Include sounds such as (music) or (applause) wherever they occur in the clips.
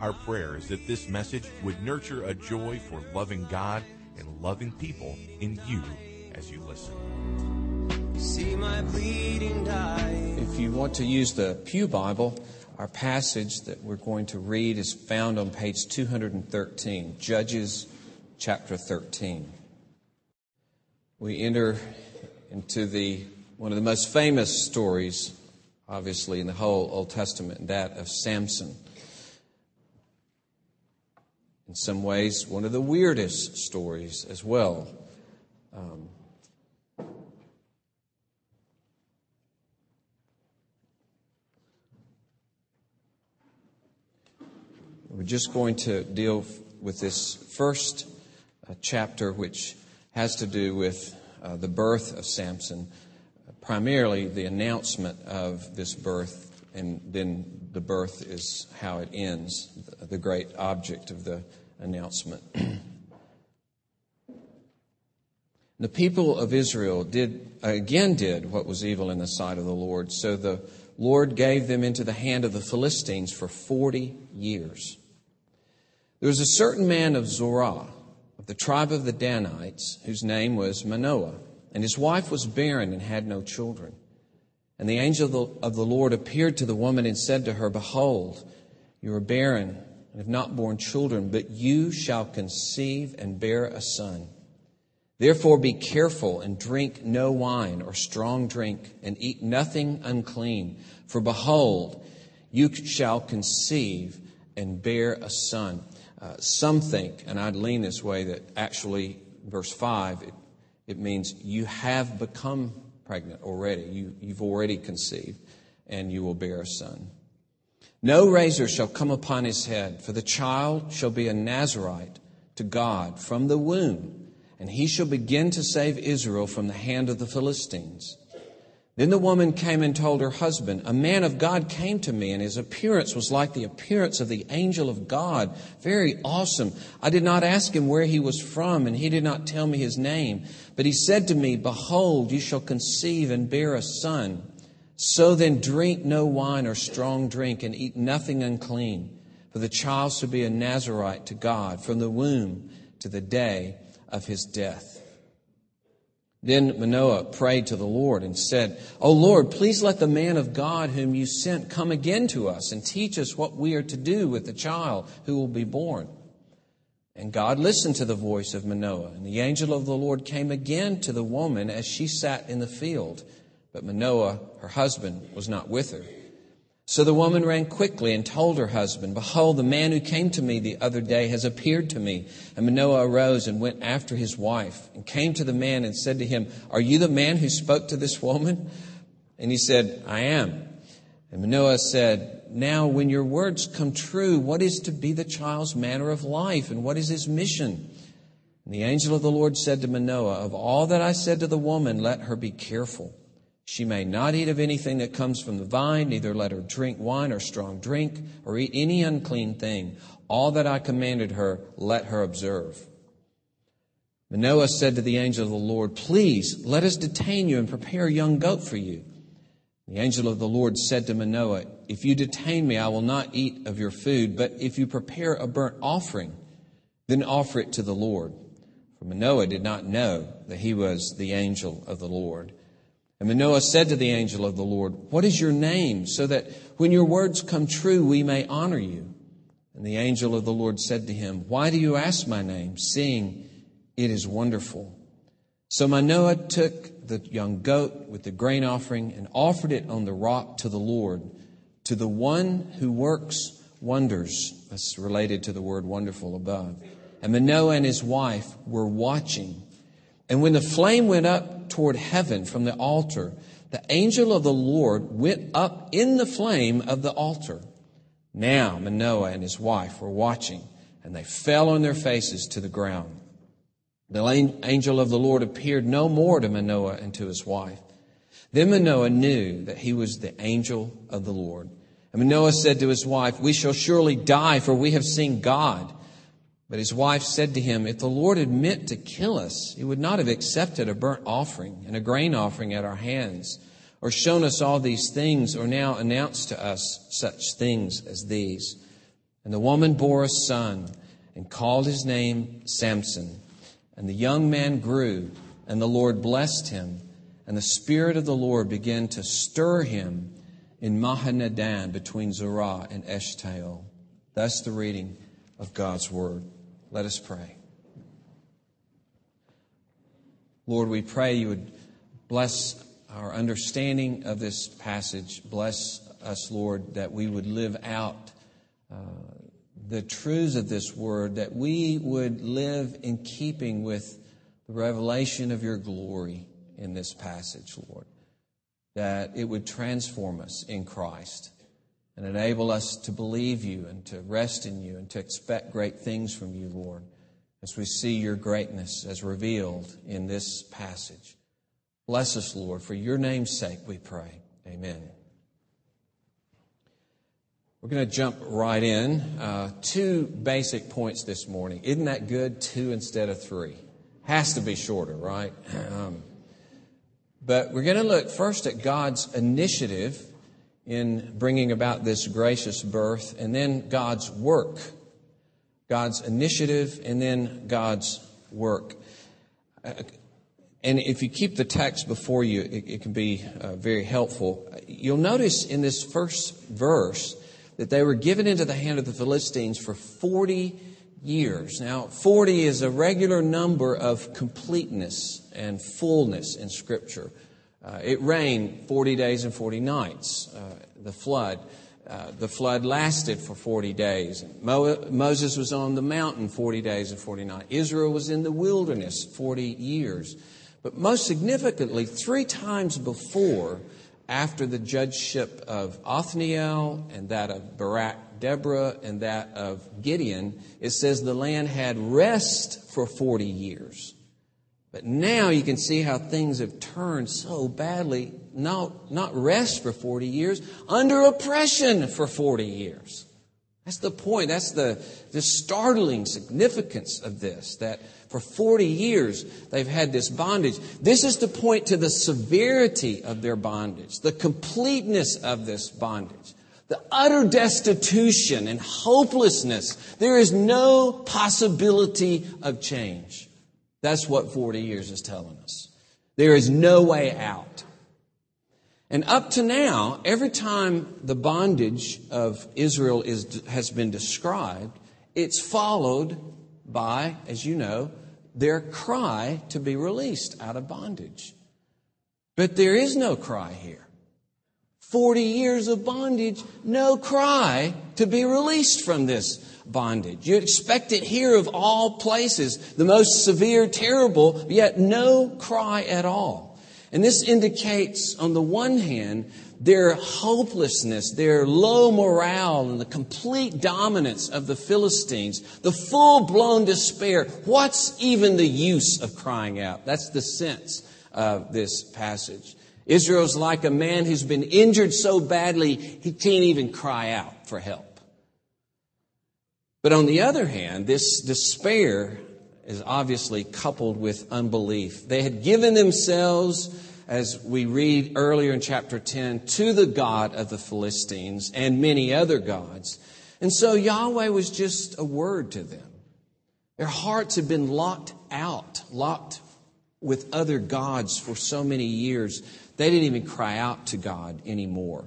Our prayer is that this message would nurture a joy for loving God and loving people in you as you listen. See my bleeding die. If you want to use the Pew Bible, our passage that we're going to read is found on page 213, Judges chapter 13. We enter into the one of the most famous stories, obviously, in the whole Old Testament, that of Samson. In some ways, one of the weirdest stories as well. Um, We're just going to deal with this first uh, chapter, which has to do with uh, the birth of Samson, primarily the announcement of this birth, and then the birth is how it ends, the great object of the announcement. the people of Israel did again did what was evil in the sight of the Lord. So the Lord gave them into the hand of the Philistines for 40 years. There was a certain man of Zorah, of the tribe of the Danites, whose name was Manoah, and his wife was barren and had no children. And the angel of the Lord appeared to the woman and said to her, Behold, you are barren and have not borne children, but you shall conceive and bear a son. Therefore be careful and drink no wine or strong drink, and eat nothing unclean. For behold, you shall conceive and bear a son. Uh, some think, and I'd lean this way, that actually, verse 5, it, it means you have become pregnant already. You, you've already conceived, and you will bear a son. No razor shall come upon his head, for the child shall be a Nazarite to God from the womb, and he shall begin to save Israel from the hand of the Philistines. Then the woman came and told her husband, A man of God came to me, and his appearance was like the appearance of the angel of God. Very awesome. I did not ask him where he was from, and he did not tell me his name. But he said to me, Behold, you shall conceive and bear a son. So then drink no wine or strong drink, and eat nothing unclean. For the child shall be a Nazarite to God from the womb to the day of his death. Then Manoah prayed to the Lord and said, O Lord, please let the man of God whom you sent come again to us and teach us what we are to do with the child who will be born. And God listened to the voice of Manoah, and the angel of the Lord came again to the woman as she sat in the field. But Manoah, her husband, was not with her. So the woman ran quickly and told her husband, Behold, the man who came to me the other day has appeared to me. And Manoah arose and went after his wife and came to the man and said to him, Are you the man who spoke to this woman? And he said, I am. And Manoah said, Now when your words come true, what is to be the child's manner of life and what is his mission? And the angel of the Lord said to Manoah, Of all that I said to the woman, let her be careful. She may not eat of anything that comes from the vine, neither let her drink wine or strong drink, or eat any unclean thing. All that I commanded her, let her observe. Manoah said to the angel of the Lord, Please, let us detain you and prepare a young goat for you. The angel of the Lord said to Manoah, If you detain me, I will not eat of your food, but if you prepare a burnt offering, then offer it to the Lord. For Manoah did not know that he was the angel of the Lord. And Manoah said to the angel of the Lord, What is your name, so that when your words come true, we may honor you? And the angel of the Lord said to him, Why do you ask my name, seeing it is wonderful? So Manoah took the young goat with the grain offering and offered it on the rock to the Lord, to the one who works wonders. That's related to the word wonderful above. And Manoah and his wife were watching. And when the flame went up toward heaven from the altar, the angel of the Lord went up in the flame of the altar. Now Manoah and his wife were watching, and they fell on their faces to the ground. The angel of the Lord appeared no more to Manoah and to his wife. Then Manoah knew that he was the angel of the Lord. And Manoah said to his wife, We shall surely die, for we have seen God. But his wife said to him, If the Lord had meant to kill us, he would not have accepted a burnt offering and a grain offering at our hands or shown us all these things, or now announced to us such things as these. And the woman bore a son and called his name Samson. And the young man grew, and the Lord blessed him. And the Spirit of the Lord began to stir him in Mahaneh-dan between Zorah and Eshtaol. Thus the reading of God's Word. Let us pray. Lord, we pray you would bless our understanding of this passage. Bless us, Lord, that we would live out uh, the truths of this word, that we would live in keeping with the revelation of your glory in this passage, Lord. That it would transform us in Christ and enable us to believe you and to rest in you and to expect great things from you, Lord, as we see your greatness as revealed in this passage. Bless us, Lord. For your name's sake, we pray. Amen. We're going to jump right in. Uh, two basic points this morning. Isn't that good? Two instead of three. Has to be shorter, right? (clears throat) Um, but we're going to look first at God's initiative in bringing about this gracious birth, and then God's work. God's initiative, and then God's work. And if you keep the text before you, it, it can be uh, very helpful. You'll notice in this first verse that they were given into the hand of the Philistines for 40 years. Now, 40 is a regular number of completeness and fullness in Scripture. Uh, it rained 40 days and 40 nights, uh, the flood. Uh, the flood lasted for 40 days. Mo- Moses was on the mountain 40 days and 40 nights. Israel was in the wilderness 40 years. But most significantly, three times before, after the judgeship of Othniel and that of Barak Deborah and that of Gideon, it says the land had rest for 40 years. But now you can see how things have turned so badly. Not, not rest for 40 years, under oppression for 40 years. That's the point. That's the, the startling significance of this, that for 40 years, they've had this bondage. This is to point to the severity of their bondage, the completeness of this bondage, the utter destitution and hopelessness. There is no possibility of change. That's what 40 years is telling us. There is no way out. And up to now, every time the bondage of Israel is, has been described, it's followed by, as you know, their cry to be released out of bondage. But there is no cry here. 40 years of bondage, no cry to be released from this bondage. You expect it here of all places, the most severe, terrible, yet no cry at all. And this indicates, on the one hand, their hopelessness, their low morale, and the complete dominance of the Philistines, the full blown despair. What's even the use of crying out? That's the sense of this passage. Israel's like a man who's been injured so badly he can't even cry out for help. But on the other hand, this despair is obviously coupled with unbelief. They had given themselves as we read earlier in chapter 10, to the God of the Philistines and many other gods. And so Yahweh was just a word to them. Their hearts had been locked out, locked with other gods for so many years, they didn't even cry out to God anymore.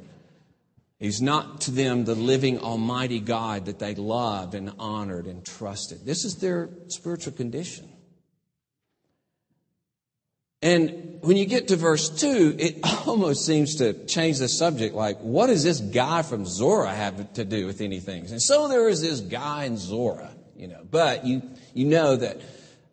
He's not to them the living Almighty God that they loved and honored and trusted. This is their spiritual condition. And when you get to verse 2, it (laughs) almost seems to change the subject like, what does this guy from Zorah have to do with anything? And so there is this guy in Zorah, you know, but you, you know that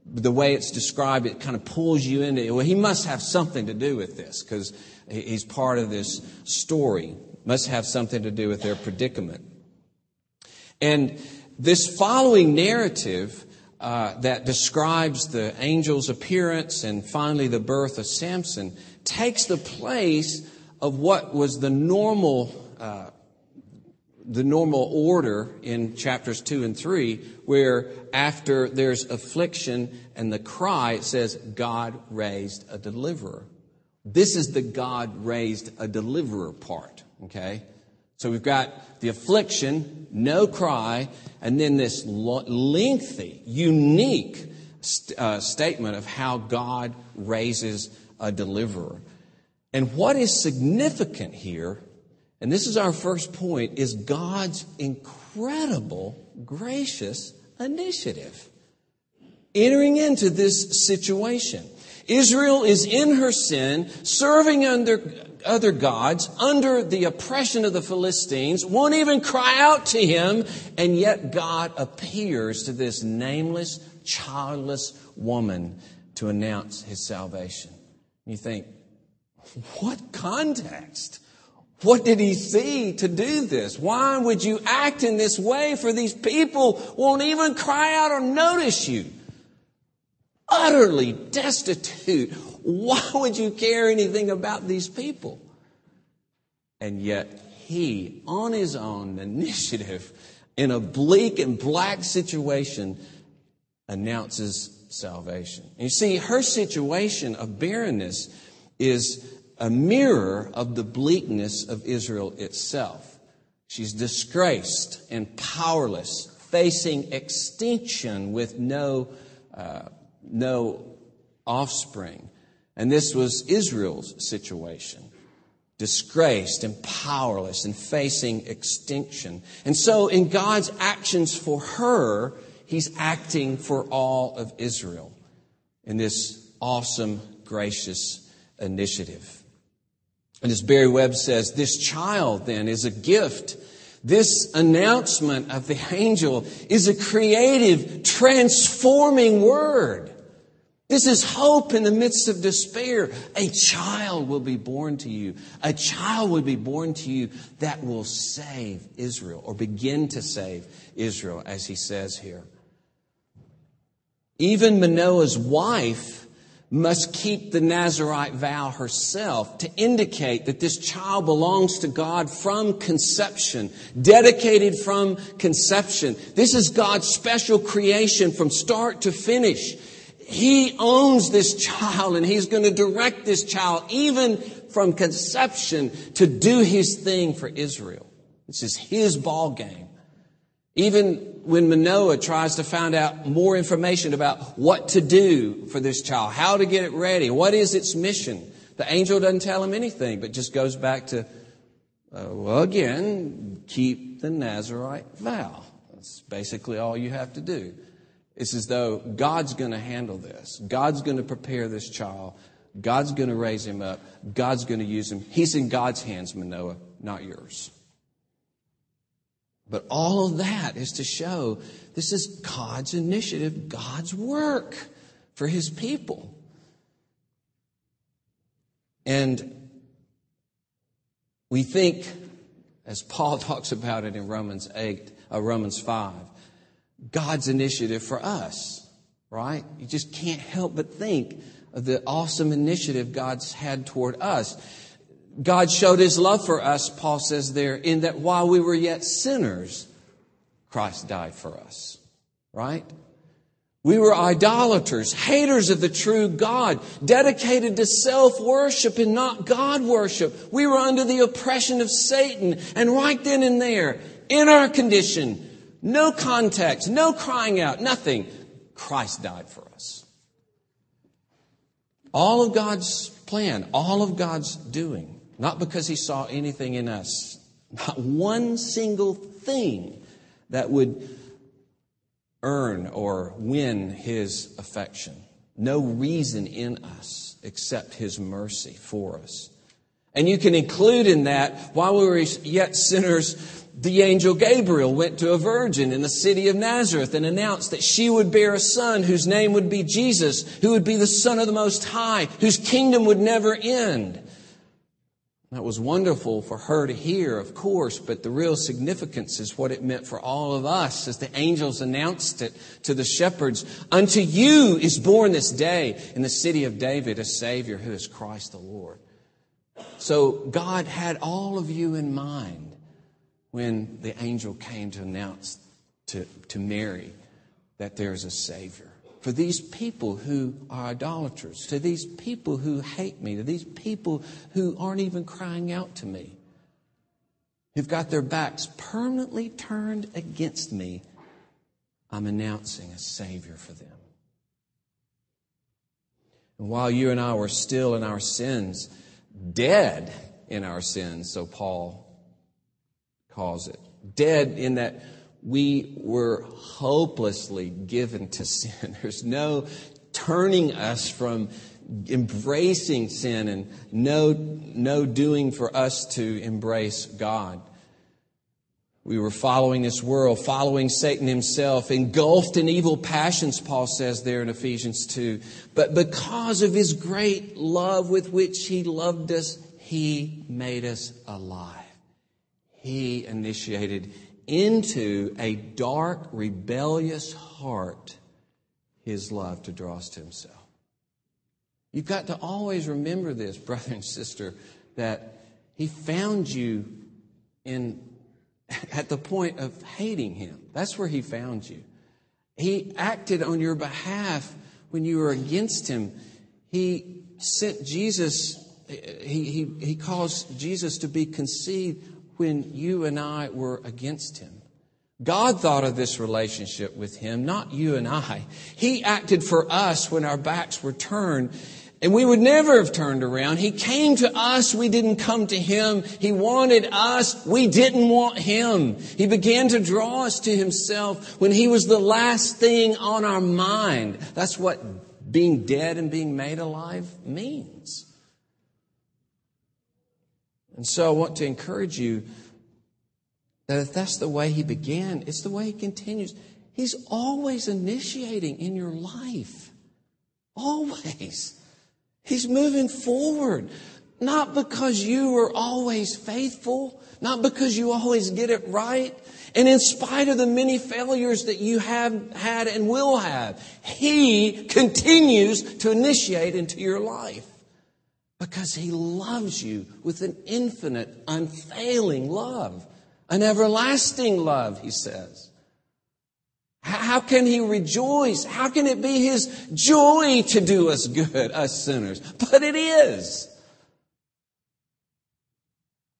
the way it's described, it kind of pulls you into it. Well, he must have something to do with this because he's part of this story, must have something to do with their predicament. And this following narrative uh, that describes the angel's appearance and finally the birth of Samson takes the place of what was the normal uh, the normal order in chapters 2 and 3 where after there's affliction and the cry it says God raised a deliverer. This is the God raised a deliverer part okay? So we've got the affliction no cry and then this lengthy unique st- uh, statement of how God raises a deliverer. And what is significant here, and this is our first point, is God's incredible, gracious initiative. Entering into this situation. Israel is in her sin, serving under other gods, under the oppression of the Philistines, won't even cry out to him, and yet God appears to this nameless, childless woman to announce his salvation. You think, what context? What did he see to do this? Why would you act in this way for these people won't even cry out or notice you? Utterly destitute. Why would you care anything about these people? And yet he, on his own initiative, in a bleak and black situation, announces salvation. You see, her situation of barrenness is a mirror of the bleakness of Israel itself. She's disgraced and powerless, facing extinction with no, uh, no offspring. And this was Israel's situation disgraced and powerless and facing extinction. And so, in God's actions for her, He's acting for all of Israel in this awesome, gracious initiative. And as Barry Webb says, this child then is a gift. This announcement of the angel is a creative, transforming word. This is hope in the midst of despair. A child will be born to you. A child will be born to you that will save Israel or begin to save Israel, as he says here. Even Manoah's wife must keep the Nazarite vow herself to indicate that this child belongs to God from conception, dedicated from conception. This is God's special creation from start to finish. He owns this child and He's going to direct this child even from conception to do His thing for Israel. This is His ball game. Even when Manoah tries to find out more information about what to do for this child, how to get it ready, what is its mission, the angel doesn't tell him anything, but just goes back to, uh, well, again, keep the Nazarite vow. That's basically all you have to do. It's as though God's going to handle this. God's going to prepare this child. God's going to raise him up. God's going to use him. He's in God's hands, Manoah, not yours. But all of that is to show this is God's initiative, God's work for his people. And we think, as Paul (laughs) talks about it in Romans 8, uh, Romans 5, God's initiative for us, right? You just can't help but think of the awesome initiative God's had toward us. God showed his love for us, Paul says there, in that while we were yet sinners, Christ died for us. Right? We were idolaters, haters of the true God, dedicated to self worship and not God worship. We were under the oppression of Satan. And right then and there, in our condition, no context, no crying out, nothing, Christ died for us. All of God's plan, all of God's doing. Not because he saw anything in us, not one single thing that would earn or win his affection. No reason in us except his mercy for us. And you can include in that, while we were yet sinners, the angel Gabriel went to a virgin in the city of Nazareth and announced that she would bear a son whose name would be Jesus, who would be the Son of the Most High, whose kingdom would never end. That was wonderful for her to hear, of course, but the real significance is what it meant for all of us as the angels announced it to the shepherds. Unto you is born this day in the city of David a Savior who is Christ the Lord. So God had all of you in mind when the angel came to announce to, to Mary that there's a Savior for these people who are idolaters, to these people who hate me, to these people who aren't even crying out to me, who've got their backs permanently turned against me, I'm announcing a Savior for them. And while you and I were still in our sins, dead in our sins, so Paul calls it, dead in that we were hopelessly given to sin. (laughs) There's no turning us from embracing sin and no, no doing for us to embrace God. We were following this world, following Satan himself, engulfed in evil passions, Paul says there in Ephesians 2. But because of his great love with which he loved us, he made us alive. He initiated into a dark, rebellious heart his love to draw us to himself. You've got to always remember this, (laughs) brother and sister, that he found you in (laughs) at the point of hating him. That's where he found you. He acted on your behalf when you were against him. He sent Jesus, he, he, he caused Jesus to be conceived when you and I were against him. God thought of this relationship with him, not you and I. He acted for us when our backs were turned. And we would never have turned around. He came to us. We didn't come to him. He wanted us. We didn't want him. He began to draw us to himself when he was the last thing on our mind. That's what being dead and being made alive means. And so I want to encourage you that if that's the way he began, it's the way he continues. He's always initiating in your life. Always. He's moving forward. Not because you are always faithful, not because you always get it right. And in spite of the many failures that you have had and will have, He continues to initiate into your life. Because he loves you with an infinite, unfailing love, an everlasting love, he says. How can he rejoice? How can it be his joy to do us good, us sinners? But it is.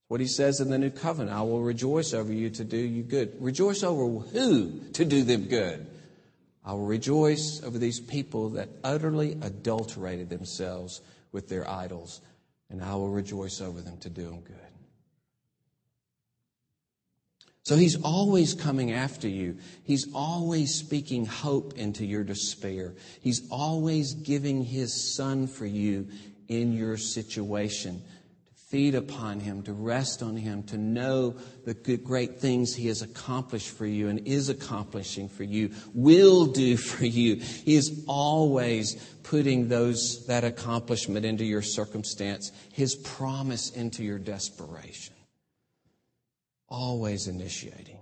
What he says in the new covenant, I will rejoice over you to do you good. Rejoice over who to do them good? I will rejoice over these people that utterly adulterated themselves with their idols, and I will rejoice over them to do them good. So he's always coming after you. He's always speaking hope into your despair. He's always giving his son for you in your situation feed upon Him, to rest on Him, to know the great things He has accomplished for you and is accomplishing for you, will do (laughs) for you. He is always putting those, that accomplishment into your circumstance, His promise into your desperation. Always initiating.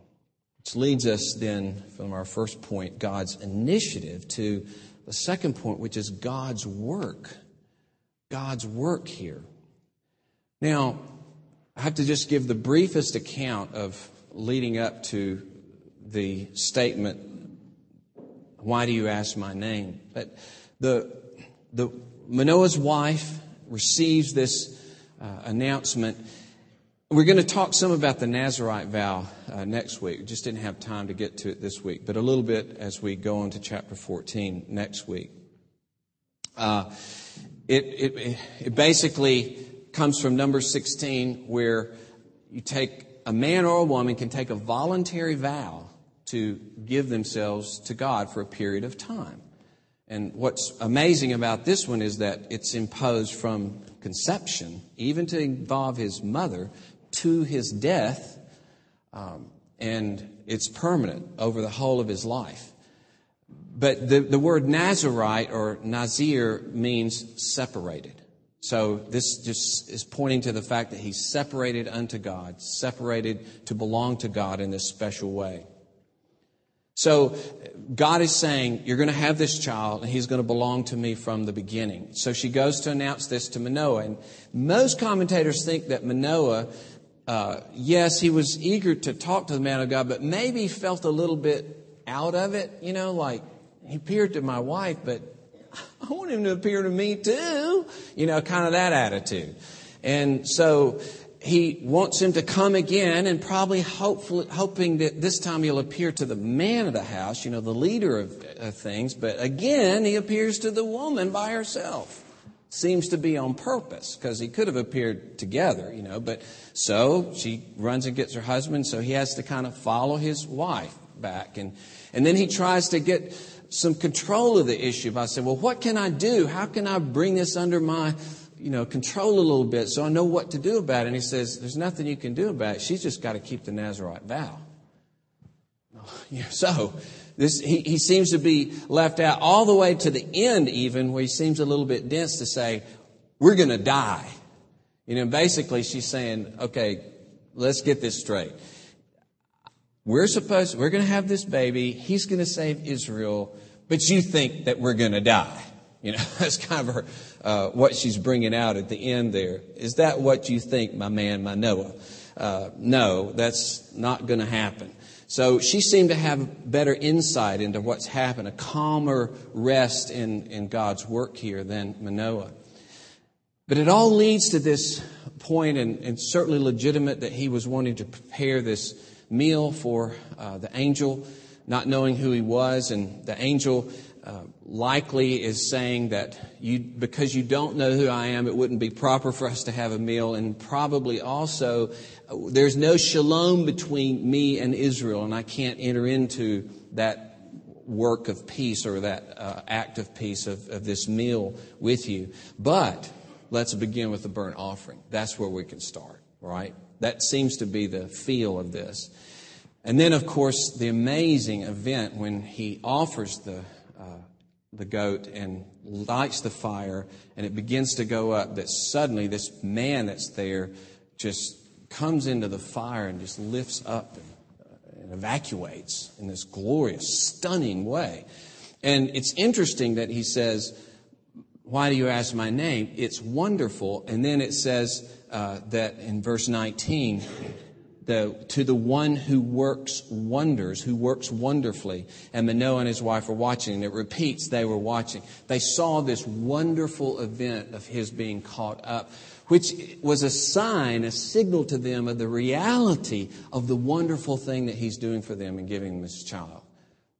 Which leads us then from our first point, God's initiative, to the second point, which is God's work. God's work here. Now, I have to just give the briefest account of leading up to the statement, Why do you ask my name? But the, the Manoah's wife receives this uh, announcement. We're going to talk some about the Nazarite vow uh, next week. We just didn't have time to get to it this week, but a little bit as we go on to chapter 14 next week. Uh, it, it, it basically comes from number 16, where you take a man or a woman can take a voluntary vow to give themselves to God for a period of time. And what's amazing about this one is that it's imposed from conception, even to involve his mother, to his death, um, and it's permanent over the whole of his life. But the, the word Nazarite or Nazir means separated. So this just is pointing to the fact that he's separated unto God, separated to belong to God in this special way. So God is saying, You're going to have this child, and he's going to belong to me from the beginning. So she goes to announce this to Manoah. And most commentators think that Manoah, uh, yes, he was eager to talk to the man of God, but maybe felt a little bit out of it. You know, like, he appeared to my wife, but (laughs) I want him to appear to me too. You know, kind of that attitude. And so he wants him to come again and probably hopefully, hoping that this time he'll appear to the man of the house, you know, the leader of, of things. But again, he appears to the woman by herself. Seems to be on purpose because he could have appeared together, you know. But so she runs and gets her husband, so he has to kind of follow his wife back. And, and then he tries to get some control of the issue by saying, well, what can I do? How can I bring this under my you know, control a little bit so I know what to do about it. And he says, There's nothing you can do about it. She's just got to keep the Nazarite vow. (laughs) So, this, he, he seems to be left out all the way to the end, even where he seems a little bit dense to say, We're going to die. You know, basically, she's saying, Okay, let's get this straight. We're supposed, we're going to have this baby. He's going to save Israel, but you think that we're going to die. You know, (laughs) that's kind of her, uh, what she's bringing out at the end there. Is that what you think, my man, my Noah? Uh, no, that's not going to happen. So she seemed to have better insight into what's happened, a calmer rest in, in God's work here than Manoah. But it all leads to this point, and, and certainly legitimate, that he was wanting to prepare this meal for uh, the angel, not knowing who he was, and the angel uh, likely is saying that you, because you don't know who I am, it wouldn't be proper for us to have a meal. And probably also, uh, there's no shalom between me and Israel, and I can't enter into that work of peace or that uh, act of peace of, of this meal with you. But let's begin with the burnt offering. That's where we can start, right? That seems to be the feel of this. And then, of course, the amazing event when he offers the the goat and lights the fire, and it begins to go up, that suddenly this man that's there just comes into the fire and just lifts up and, uh, and evacuates in this glorious, stunning way. And it's interesting that he says, Why do you ask my name? It's wonderful. And then it says uh, that in verse 19, the, to the one who works wonders, who works wonderfully. And Manoah and his wife were watching, and it repeats they were watching. They saw this wonderful event of his being caught up, which was a sign, a signal to them of the reality of the wonderful thing that he's doing for them and giving them his child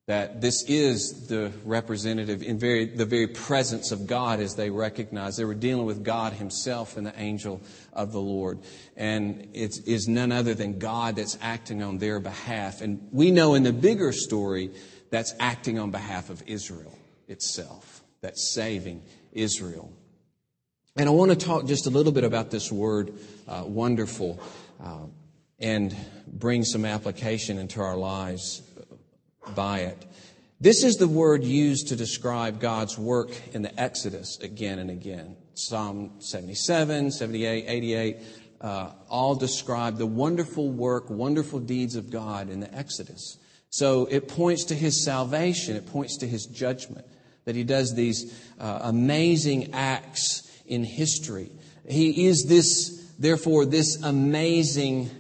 that this is the representative in very, the very presence of God as they recognize. They were dealing with God Himself and the angel of the Lord. And it is none other than God that's acting on their behalf. And we know in the bigger story that's acting on behalf of Israel itself, that's saving Israel. And I want to talk just a little bit about this word, uh, wonderful, uh, and bring some application into our lives by it. This is the word used to describe God's work in the Exodus again and again. Psalm 77, 78, 88, uh, all describe the wonderful work, wonderful deeds of God in the Exodus. So it points to his salvation, it points to his judgment, that he does these uh, amazing acts in history. He is this, therefore, this amazing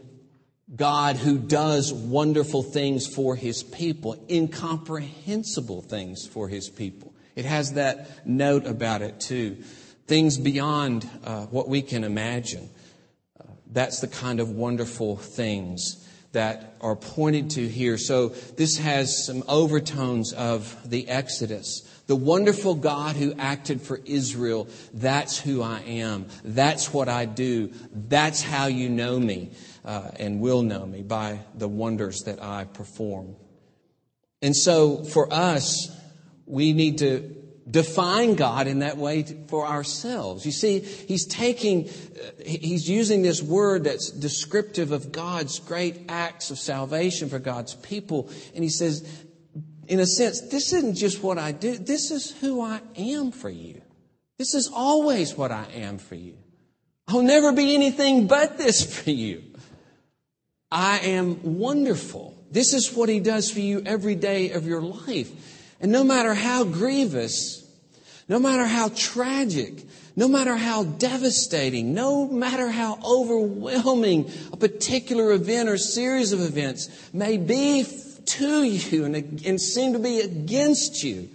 God who does wonderful things for his people, incomprehensible things for his people. It has that note about it too. Things beyond uh, what we can imagine. Uh, that's the kind of wonderful things that are pointed to here. So this has some overtones of the Exodus. The wonderful God who acted for Israel, that's who I am. That's what I do. That's how you know me uh, and will know me by the wonders that I perform. And so for us, we need to define God in that way for ourselves. You see, he's taking, uh, he's using this word that's descriptive of God's great acts of salvation for God's people. And he says, in a sense, this isn't just what I do, this is who I am for you. This is always what I am for you. I'll never be anything but this for you. I am wonderful. This is what He does for you every day of your life. And no matter how grievous, no matter how tragic, no matter how devastating, no matter how overwhelming a particular event or series of events may be to you and, and seem to be against you,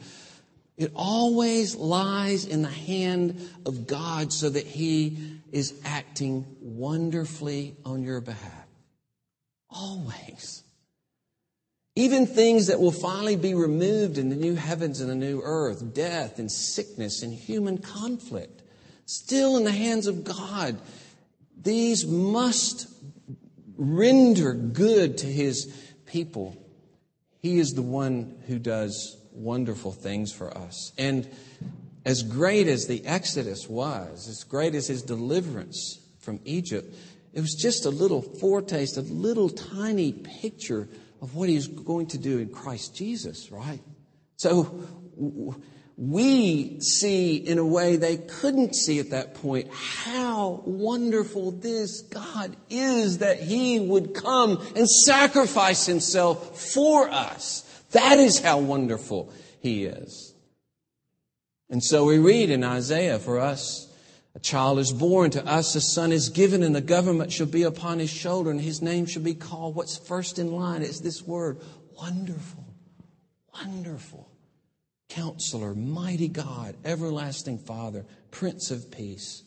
it always lies in the hand of God so that He is acting wonderfully on your behalf. Always. Even things that will finally be removed in the new heavens and the new earth, death and sickness and human conflict, still in the hands of God. These must render good to his people. He is the one who does wonderful things for us. And as great as the Exodus was, as great as his deliverance from Egypt, it was just a little foretaste, a little tiny picture of what he he's going to do in Christ Jesus, right? So we see in a way they couldn't see at that point how wonderful this God is that he would come and sacrifice himself for us. That is how wonderful he is. And so we read in Isaiah, for us a child is born, to us a son is given, and the government shall be upon his shoulder, and his name shall be called. What's first in line is this word wonderful, wonderful. Counselor, mighty God, everlasting Father, Prince of Peace.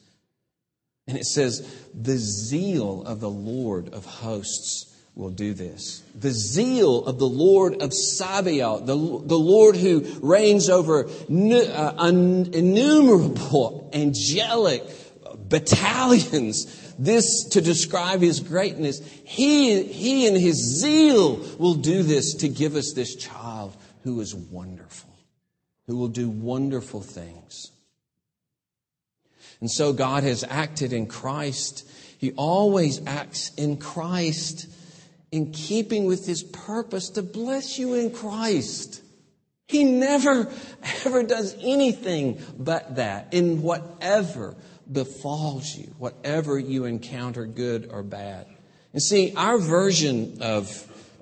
And it says, the zeal of the Lord of hosts will do this. The zeal of the Lord of Sabaoth, the, the Lord who reigns over uh, innumerable angelic battalions, this to describe his greatness. He, he in his zeal will do this to give us this child who is wonderful, who will do wonderful things. And so God has acted in Christ. He always acts in Christ in keeping with his purpose to bless you in Christ. He never, ever does anything but that in whatever befalls you, whatever you encounter, good or bad. And see, our version of,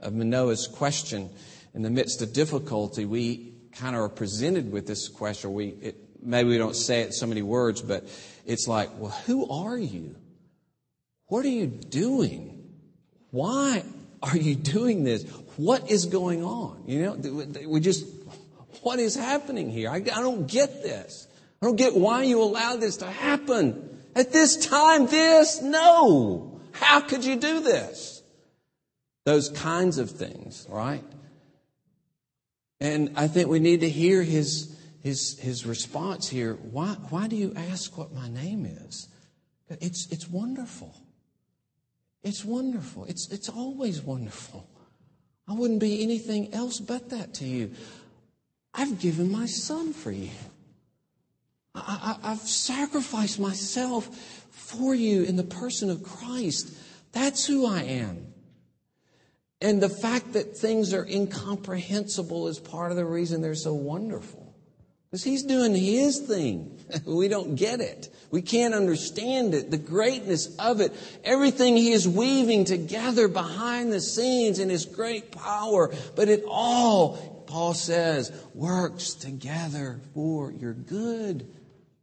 of Manoah's question in the midst of difficulty, we kind of are presented with this question. We, it, maybe we don't say it in so many words, but it's like, well, who are you? What are you doing? Why are you doing this? What is going on? You know, we just, what is happening here? I, I don't get this. I don't get why you allow this to happen. At this time, this? No. How could you do this? Those kinds of things, right? And I think we need to hear his, his, his response here. Why, why do you ask what my name is? It's, it's wonderful. It's wonderful. It's, it's always wonderful. I wouldn't be anything else but that to you. I've given my son for you. I, I've sacrificed myself for you in the person of Christ. That's who I am. And the fact that things are incomprehensible is part of the reason they're so wonderful. Because he's doing his thing. (laughs) we don't get it. We can't understand it. The greatness of it. Everything he is weaving together behind the scenes in his great power. But it all, Paul says, works together for your good.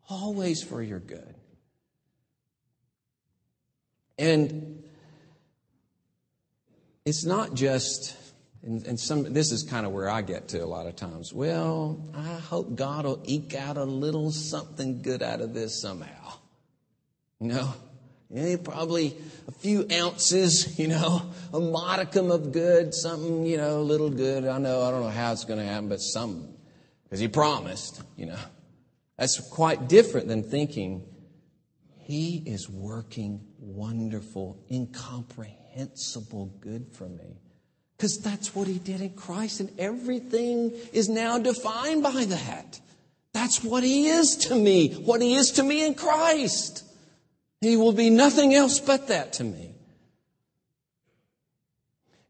Always for your good. And it's not just and, and some, this is kind of where I get to a lot of times. Well, I hope God will eke out a little something good out of this somehow. You know, yeah, probably a few ounces, you know, a modicum of good, something, you know, a little good. I know, I don't know how it's going to happen, but some, because he promised, you know. That's quite different than thinking, he is working wonderful, incomprehensible good for me. Because that's what he did in Christ, and everything is now defined by that. That's what he is to me, what he is to me in Christ. He will be nothing else but that to me.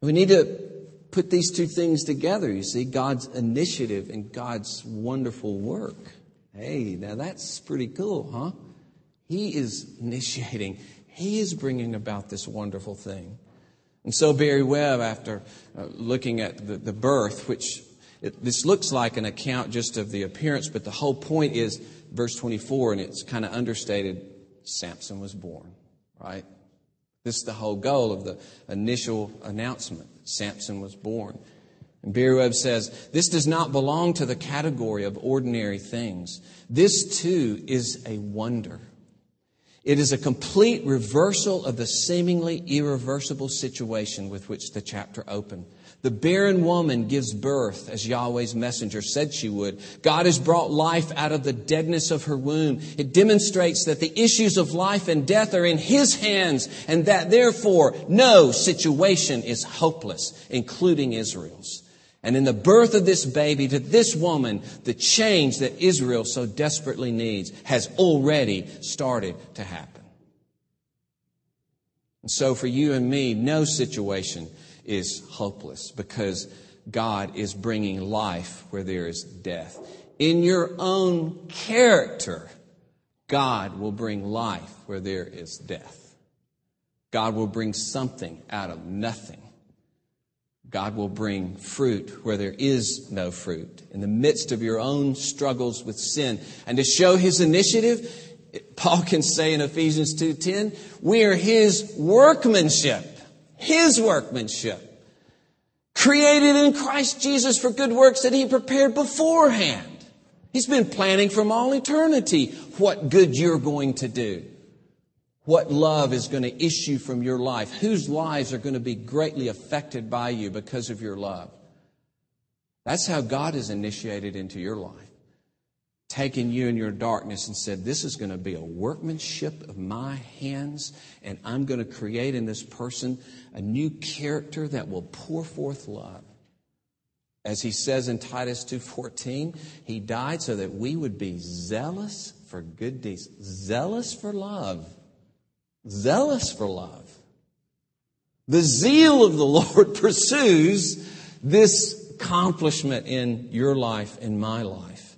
We need to put these two things together, you see, God's initiative and God's wonderful work. Hey, now that's pretty cool, huh? He is initiating, he is bringing about this wonderful thing. And so Barry Webb, after uh, looking at the, the birth, which it, this looks like an account just of the appearance, but the whole point is verse 24, and it's kind of understated Samson was born, right? This is the whole goal of the initial announcement. Samson was born. And Barry Webb says, this does not belong to the category of ordinary things. This too is a wonder. It is a complete reversal of the seemingly irreversible situation with which the chapter opened. The barren woman gives birth, as Yahweh's messenger said she would. God has brought life out of the deadness of her womb. It demonstrates that the issues of life and death are in His hands and that therefore no situation is hopeless, including Israel's. And in the birth of this baby to this woman, the change that Israel so desperately needs has already started to happen. And so for you and me, no situation is hopeless because God is bringing life where there is death. In your own character, God will bring life where there is death. God will bring something out of nothing. God will bring fruit where there is no fruit. In the midst of your own struggles with sin. And to show his initiative, Paul can say in Ephesians 2:10, we are his workmanship. His workmanship. Created in Christ Jesus for good works that he prepared beforehand. He's been planning from all eternity what good you're going to do what love is going to issue from your life, whose lives are going to be greatly affected by you because of your love. That's how God has initiated into your life. Taken you in your darkness and said, This is going to be a workmanship of my hands, and I'm going to create in this person a new character that will pour forth love. As he says in Titus 2:14, he died so that we would be zealous for good deeds, zealous for love zealous for love. The zeal of the (laughs) Lord pursues this accomplishment in your life, in my life,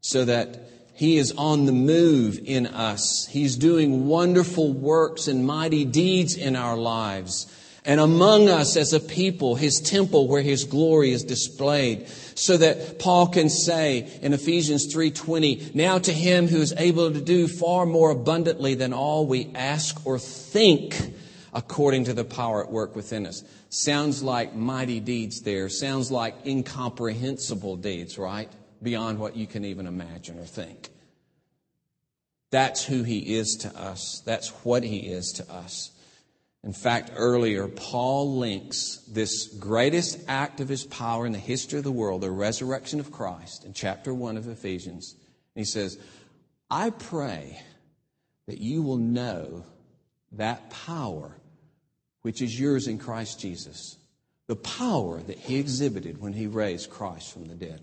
so that He is on the move in us. He's doing wonderful works and mighty deeds in our lives and among us as a people, his temple where his glory is displayed. So that Paul can say in Ephesians 3:20, now to him who is able to do far more abundantly than all we ask or think according to the power at work within us. Sounds like mighty deeds there. Sounds like incomprehensible deeds, right? Beyond what you can even imagine or think. That's who he is to us. That's what he is to us. In fact, earlier, Paul links this greatest act of his power in the history of the world, the resurrection of Christ, in chapter 1 of Ephesians. He says, I pray that you will know that power which is yours in Christ Jesus, the power that he exhibited when he raised Christ from the dead.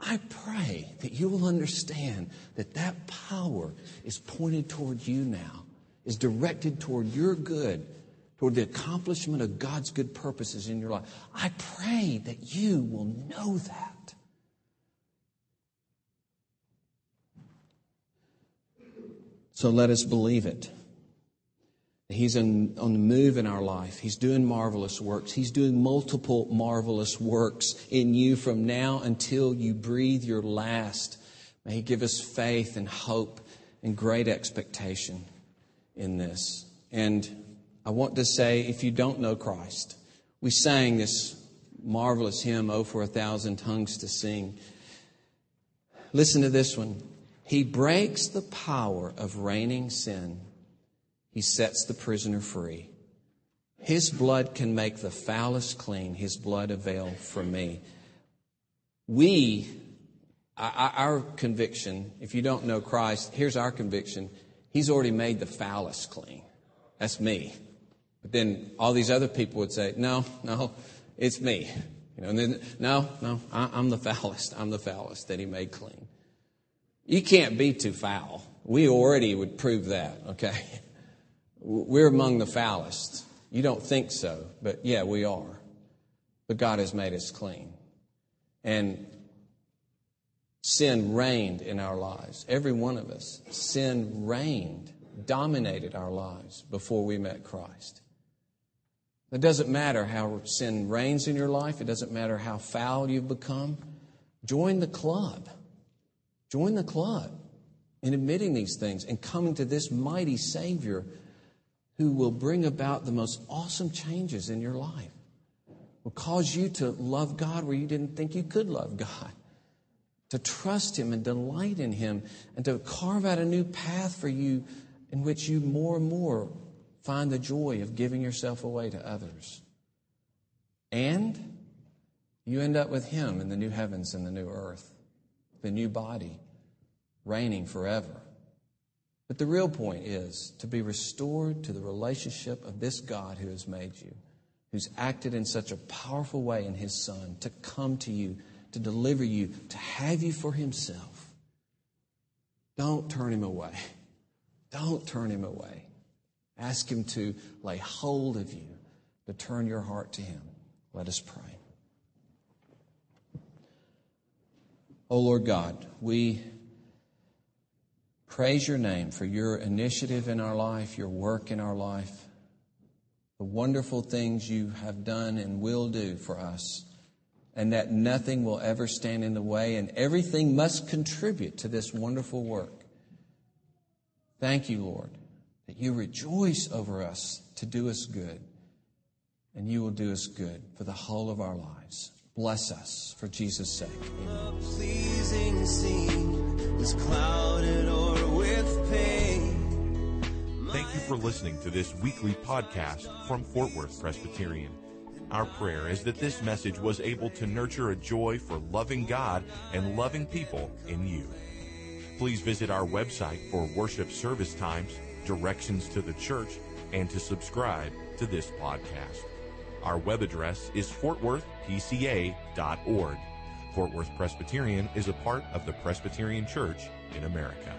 I pray that you will understand that that power is pointed toward you now, is directed toward your good toward the accomplishment of God's good purposes in your life. I pray that you will know that. So let us believe it. He's in, on the move in our life. He's doing marvelous works. He's doing multiple marvelous works in you from now until you breathe your last. May He give us faith and hope and great expectation in this. And I want to say, if you don't know Christ, we sang this marvelous hymn, Oh, for a thousand tongues to sing. Listen to this one. He breaks the power of reigning sin. He sets the prisoner free. His blood can make the foulest clean. His blood avail for me. We, our conviction, if you don't know Christ, here's our conviction. He's already made the foulest clean. That's me. But then all these other people would say, no, no, it's me. You know, and then, no, no, I, I'm the foulest. I'm the foulest that he made clean. You can't be too foul. We already would prove that, okay? We're among the foulest. You don't think so, but yeah, we are. But God has made us clean. And Sin reigned in our lives. Every one of us. Sin reigned, dominated our lives before we met Christ. It doesn't matter how sin reigns in your life, it doesn't matter how foul you've become. Join the club. Join the club in admitting these things and coming to this mighty Savior who will bring about the most awesome changes in your life. Will cause you to love God where you didn't think you could love God. To trust Him and delight in Him and to carve out a new path for you in which you more and more find the joy of giving yourself away to others. And you end up with Him in the new heavens and the new earth, the new body, reigning forever. But the real point is to be restored to the relationship of this God who has made you, who's acted in such a powerful way in His Son, to come to you, to deliver you, to have you for Himself. Don't turn Him away. (laughs) Don't turn Him away. Ask Him to lay hold of you, to turn your heart to Him. Let us pray. O oh Lord God, we praise your name for your initiative in our life, your work in our life, the wonderful things you have done and will do for us, and that nothing will ever stand in the way, and everything must contribute to this wonderful work. Thank you, Lord, that you rejoice over us to do us good, and you will do us good for the whole of our lives. Bless us for Jesus' sake. A pleasing scene is clouded or with pain. Thank you for listening to this weekly podcast from Fort Worth Presbyterian. Our prayer is that this message was able to nurture a joy for loving God and loving people in you. Please visit our website for worship service times, directions to the church, and to subscribe to this podcast. Our web address is fortworthpca.org. Fort Worth Presbyterian is a part of the Presbyterian Church in America.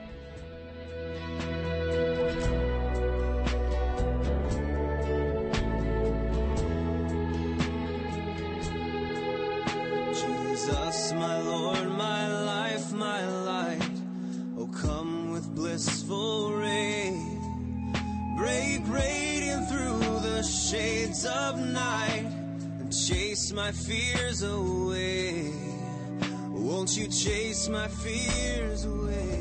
My fears away. Won't you chase my fears away?